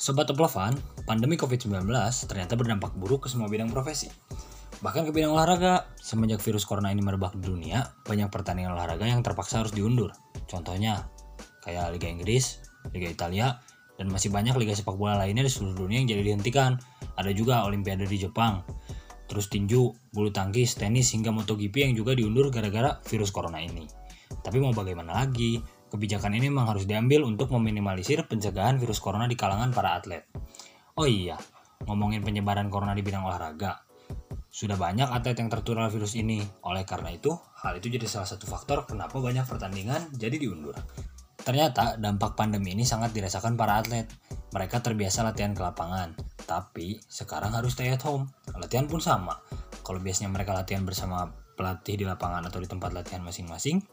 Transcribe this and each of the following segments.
Sobat Oplovan, pandemi COVID-19 ternyata berdampak buruk ke semua bidang profesi. Bahkan ke bidang olahraga, semenjak virus corona ini merebak di dunia, banyak pertandingan olahraga yang terpaksa harus diundur. Contohnya, kayak Liga Inggris, Liga Italia, dan masih banyak liga sepak bola lainnya di seluruh dunia yang jadi dihentikan. Ada juga Olimpiade di Jepang, terus tinju, bulu tangkis, tenis, hingga MotoGP yang juga diundur gara-gara virus corona ini. Tapi mau bagaimana lagi, kebijakan ini memang harus diambil untuk meminimalisir pencegahan virus corona di kalangan para atlet. Oh iya, ngomongin penyebaran corona di bidang olahraga. Sudah banyak atlet yang tertular virus ini. Oleh karena itu, hal itu jadi salah satu faktor kenapa banyak pertandingan jadi diundur. Ternyata dampak pandemi ini sangat dirasakan para atlet. Mereka terbiasa latihan ke lapangan, tapi sekarang harus stay at home. Latihan pun sama. Kalau biasanya mereka latihan bersama pelatih di lapangan atau di tempat latihan masing-masing,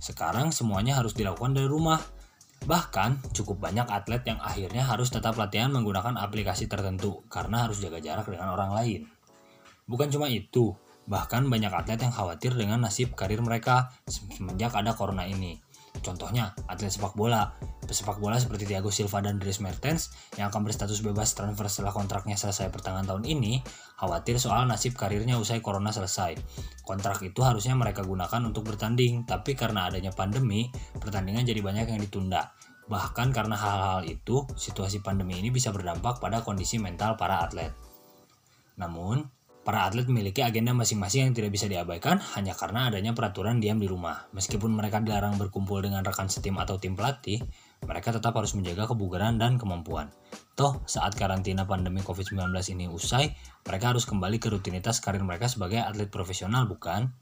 sekarang semuanya harus dilakukan dari rumah. Bahkan cukup banyak atlet yang akhirnya harus tetap latihan menggunakan aplikasi tertentu karena harus jaga jarak dengan orang lain. Bukan cuma itu, bahkan banyak atlet yang khawatir dengan nasib karir mereka semenjak ada corona ini. Contohnya, atlet sepak bola. Pesepak bola seperti Thiago Silva dan Dries Mertens yang akan berstatus bebas transfer setelah kontraknya selesai pertengahan tahun ini, khawatir soal nasib karirnya usai corona selesai. Kontrak itu harusnya mereka gunakan untuk bertanding, tapi karena adanya pandemi, pertandingan jadi banyak yang ditunda. Bahkan karena hal-hal itu, situasi pandemi ini bisa berdampak pada kondisi mental para atlet. Namun, Para atlet memiliki agenda masing-masing yang tidak bisa diabaikan hanya karena adanya peraturan diam di rumah. Meskipun mereka dilarang berkumpul dengan rekan setim atau tim pelatih, mereka tetap harus menjaga kebugaran dan kemampuan. Toh, saat karantina pandemi COVID-19 ini usai, mereka harus kembali ke rutinitas karir mereka sebagai atlet profesional, bukan?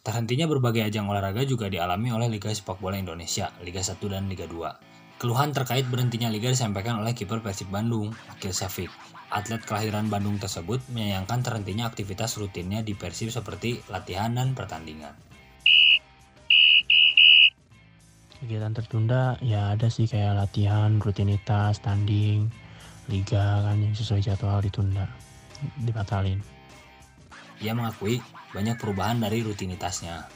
Terhentinya berbagai ajang olahraga juga dialami oleh Liga Sepak Bola Indonesia, Liga 1 dan Liga 2. Keluhan terkait berhentinya liga disampaikan oleh kiper Persib Bandung, Akil Safik, atlet kelahiran Bandung tersebut menyayangkan terhentinya aktivitas rutinnya di Persib seperti latihan dan pertandingan. Kegiatan tertunda ya ada sih kayak latihan, rutinitas, tanding, liga kan yang sesuai jadwal ditunda, dibatalin. Ia mengakui banyak perubahan dari rutinitasnya.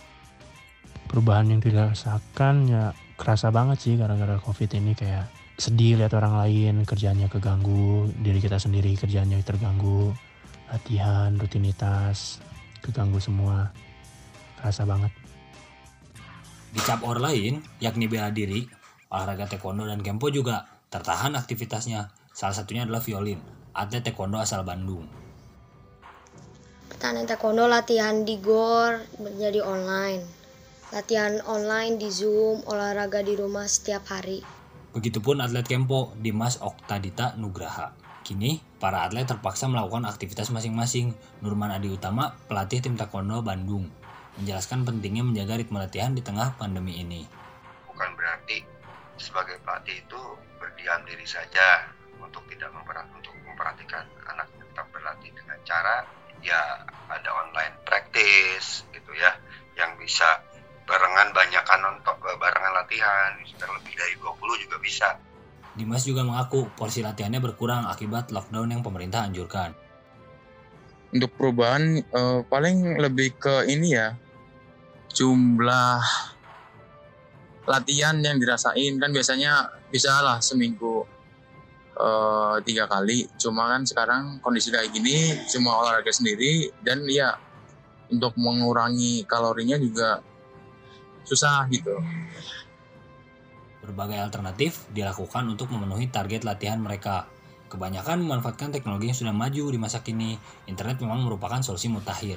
Perubahan yang dirasakan ya kerasa banget sih gara-gara covid ini kayak sedih lihat orang lain kerjanya keganggu diri kita sendiri kerjanya terganggu latihan rutinitas keganggu semua. Rasa banget. Di cabur lain yakni bela diri olahraga taekwondo dan kempo juga tertahan aktivitasnya. Salah satunya adalah violin. Atlet taekwondo asal Bandung. Pertandingan taekwondo latihan di gor menjadi online latihan online di zoom olahraga di rumah setiap hari Begitupun atlet Kempo Dimas Oktadita Nugraha. Kini, para atlet terpaksa melakukan aktivitas masing-masing. Nurman Adi Utama, pelatih tim Taekwondo Bandung, menjelaskan pentingnya menjaga ritme latihan di tengah pandemi ini. Bukan berarti sebagai pelatih itu berdiam diri saja untuk tidak memperhatikan, untuk Dimas juga mengaku porsi latihannya berkurang akibat lockdown yang pemerintah anjurkan. Untuk perubahan uh, paling lebih ke ini ya jumlah latihan yang dirasain kan biasanya bisa lah seminggu uh, tiga kali. Cuma kan sekarang kondisi kayak gini cuma olahraga sendiri dan ya untuk mengurangi kalorinya juga susah gitu. Berbagai alternatif dilakukan untuk memenuhi target latihan mereka. Kebanyakan memanfaatkan teknologi yang sudah maju di masa kini. Internet memang merupakan solusi mutakhir.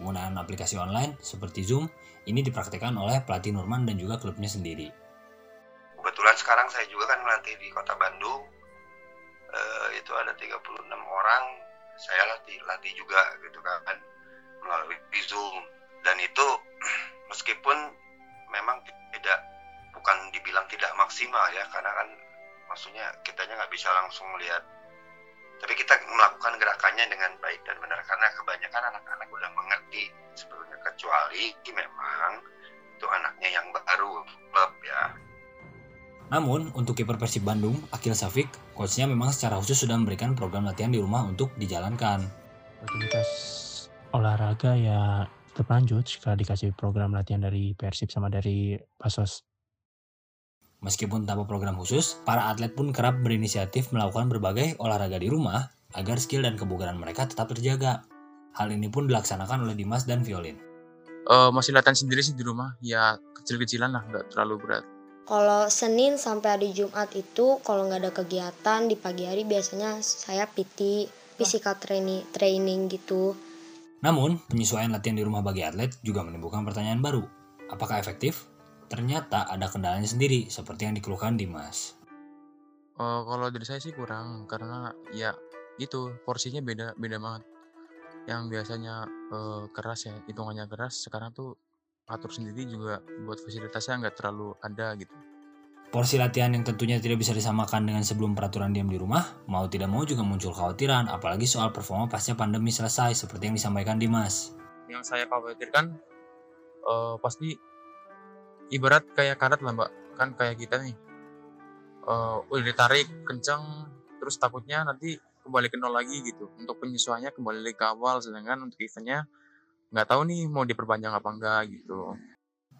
Penggunaan aplikasi online seperti Zoom ini dipraktikkan oleh pelatih Nurman dan juga klubnya sendiri. Kebetulan sekarang saya juga kan melatih di kota Bandung. E, itu ada 36 orang. Saya latih latih juga gitu kan melalui Zoom. Dan itu meskipun memang tidak bukan dibilang tidak maksimal ya karena kan maksudnya kitanya nggak bisa langsung melihat tapi kita melakukan gerakannya dengan baik dan benar karena kebanyakan anak-anak udah mengerti sebetulnya kecuali memang itu anaknya yang baru klub ya namun, untuk kiper Persib Bandung, Akil Safik, coachnya memang secara khusus sudah memberikan program latihan di rumah untuk dijalankan. Aktivitas olahraga ya tetap lanjut jika dikasih program latihan dari Persib sama dari Pasos. Meskipun tanpa program khusus, para atlet pun kerap berinisiatif melakukan berbagai olahraga di rumah agar skill dan kebugaran mereka tetap terjaga. Hal ini pun dilaksanakan oleh Dimas dan Violin. Uh, masih latihan sendiri sih di rumah, ya kecil-kecilan lah, nggak terlalu berat. Kalau Senin sampai hari Jumat itu kalau nggak ada kegiatan di pagi hari biasanya saya PT, physical training, training gitu. Namun, penyesuaian latihan di rumah bagi atlet juga menimbulkan pertanyaan baru. Apakah efektif? Ternyata ada kendalanya sendiri, seperti yang dikeluhkan Dimas. Uh, kalau dari saya sih kurang, karena ya itu porsinya beda beda banget. Yang biasanya uh, keras ya, hitungannya keras, sekarang tuh atur sendiri juga buat fasilitasnya nggak terlalu ada gitu. Porsi latihan yang tentunya tidak bisa disamakan dengan sebelum peraturan diam di rumah, mau tidak mau juga muncul khawatiran, apalagi soal performa pasca pandemi selesai, seperti yang disampaikan Dimas. Yang saya khawatirkan, uh, pasti ibarat kayak karet lah mbak, kan kayak kita nih, uh, udah ditarik kencang, terus takutnya nanti kembali ke nol lagi gitu. Untuk penyesuaiannya kembali ke awal, sedangkan untuk eventnya nggak tahu nih mau diperpanjang apa enggak gitu.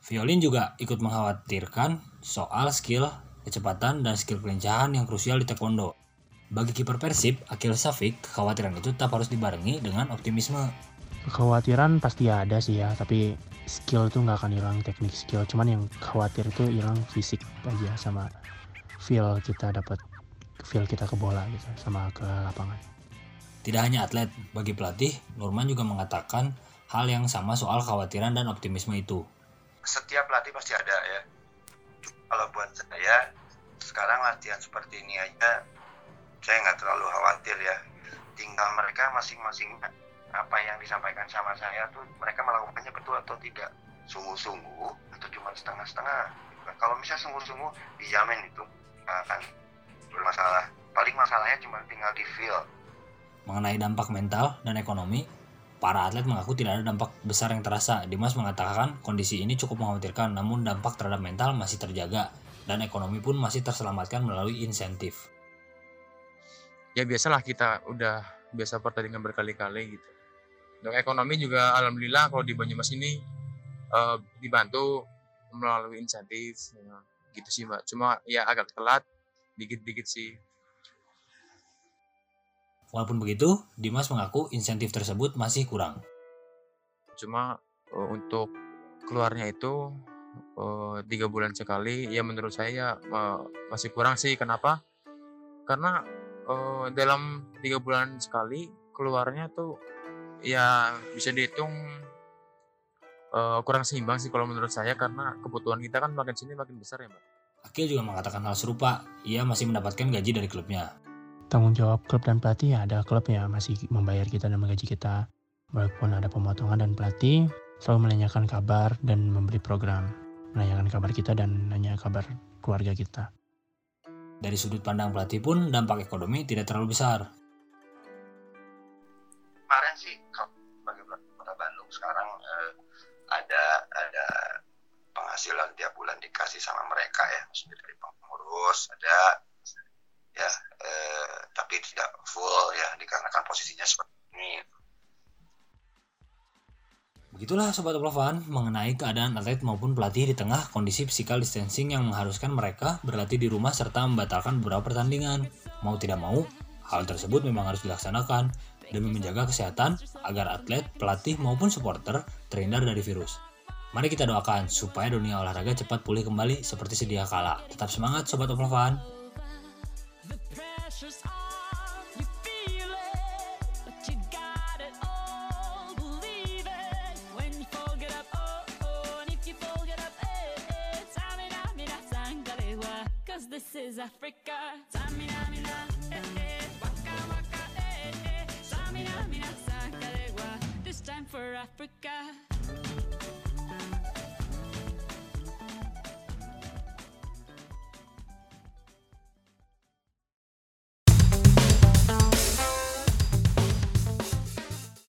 Violin juga ikut mengkhawatirkan soal skill, kecepatan, dan skill kelincahan yang krusial di taekwondo. Bagi kiper Persib, Akil Safik, kekhawatiran itu tetap harus dibarengi dengan optimisme. Kekhawatiran pasti ada sih ya, tapi skill tuh nggak akan hilang teknik skill. Cuman yang khawatir itu hilang fisik aja sama feel kita dapat feel kita ke bola gitu sama ke lapangan. Tidak hanya atlet, bagi pelatih, Nurman juga mengatakan hal yang sama soal khawatiran dan optimisme itu. Setiap pelatih pasti ada ya. Kalau buat saya, sekarang latihan seperti ini aja, saya nggak terlalu khawatir ya. Tinggal mereka masing-masing apa yang disampaikan sama saya tuh mereka melakukannya betul atau tidak. Sungguh-sungguh atau cuma setengah-setengah. Kalau misalnya sungguh-sungguh, dijamin itu akan bermasalah. Paling masalahnya cuma tinggal di feel. Mengenai dampak mental dan ekonomi, Para atlet mengaku tidak ada dampak besar yang terasa. Dimas mengatakan kondisi ini cukup mengkhawatirkan, namun dampak terhadap mental masih terjaga dan ekonomi pun masih terselamatkan melalui insentif. Ya biasalah kita udah biasa pertandingan berkali-kali gitu. Untuk ekonomi juga alhamdulillah kalau di Banyumas ini uh, dibantu melalui insentif ya, gitu sih mbak. Cuma ya agak telat dikit-dikit sih Walaupun begitu, Dimas mengaku insentif tersebut masih kurang. Cuma uh, untuk keluarnya itu uh, tiga bulan sekali, ya menurut saya uh, masih kurang sih. Kenapa? Karena uh, dalam tiga bulan sekali keluarnya tuh ya bisa dihitung uh, kurang seimbang sih kalau menurut saya karena kebutuhan kita kan makin sini makin besar ya mbak. Akil juga mengatakan hal serupa, ia masih mendapatkan gaji dari klubnya. Tanggung jawab klub dan pelatih ya ada klub ya masih membayar kita dan menggaji kita. Walaupun ada pemotongan dan pelatih selalu menanyakan kabar dan memberi program. Menanyakan kabar kita dan nanya kabar keluarga kita. Dari sudut pandang pelatih pun dampak ekonomi tidak terlalu besar kemarin sih bagi kota Bandung sekarang eh, ada ada penghasilan tiap bulan dikasih sama mereka ya maksudnya dari pengurus ada ya eh, tapi tidak full ya dikarenakan posisinya seperti ini Begitulah Sobat Oplovan mengenai keadaan atlet maupun pelatih di tengah kondisi physical distancing yang mengharuskan mereka berlatih di rumah serta membatalkan beberapa pertandingan. Mau tidak mau, hal tersebut memang harus dilaksanakan demi menjaga kesehatan agar atlet, pelatih maupun supporter terhindar dari virus. Mari kita doakan supaya dunia olahraga cepat pulih kembali seperti sedia kala. Tetap semangat Sobat Oplovan! pressure's on, you for Africa.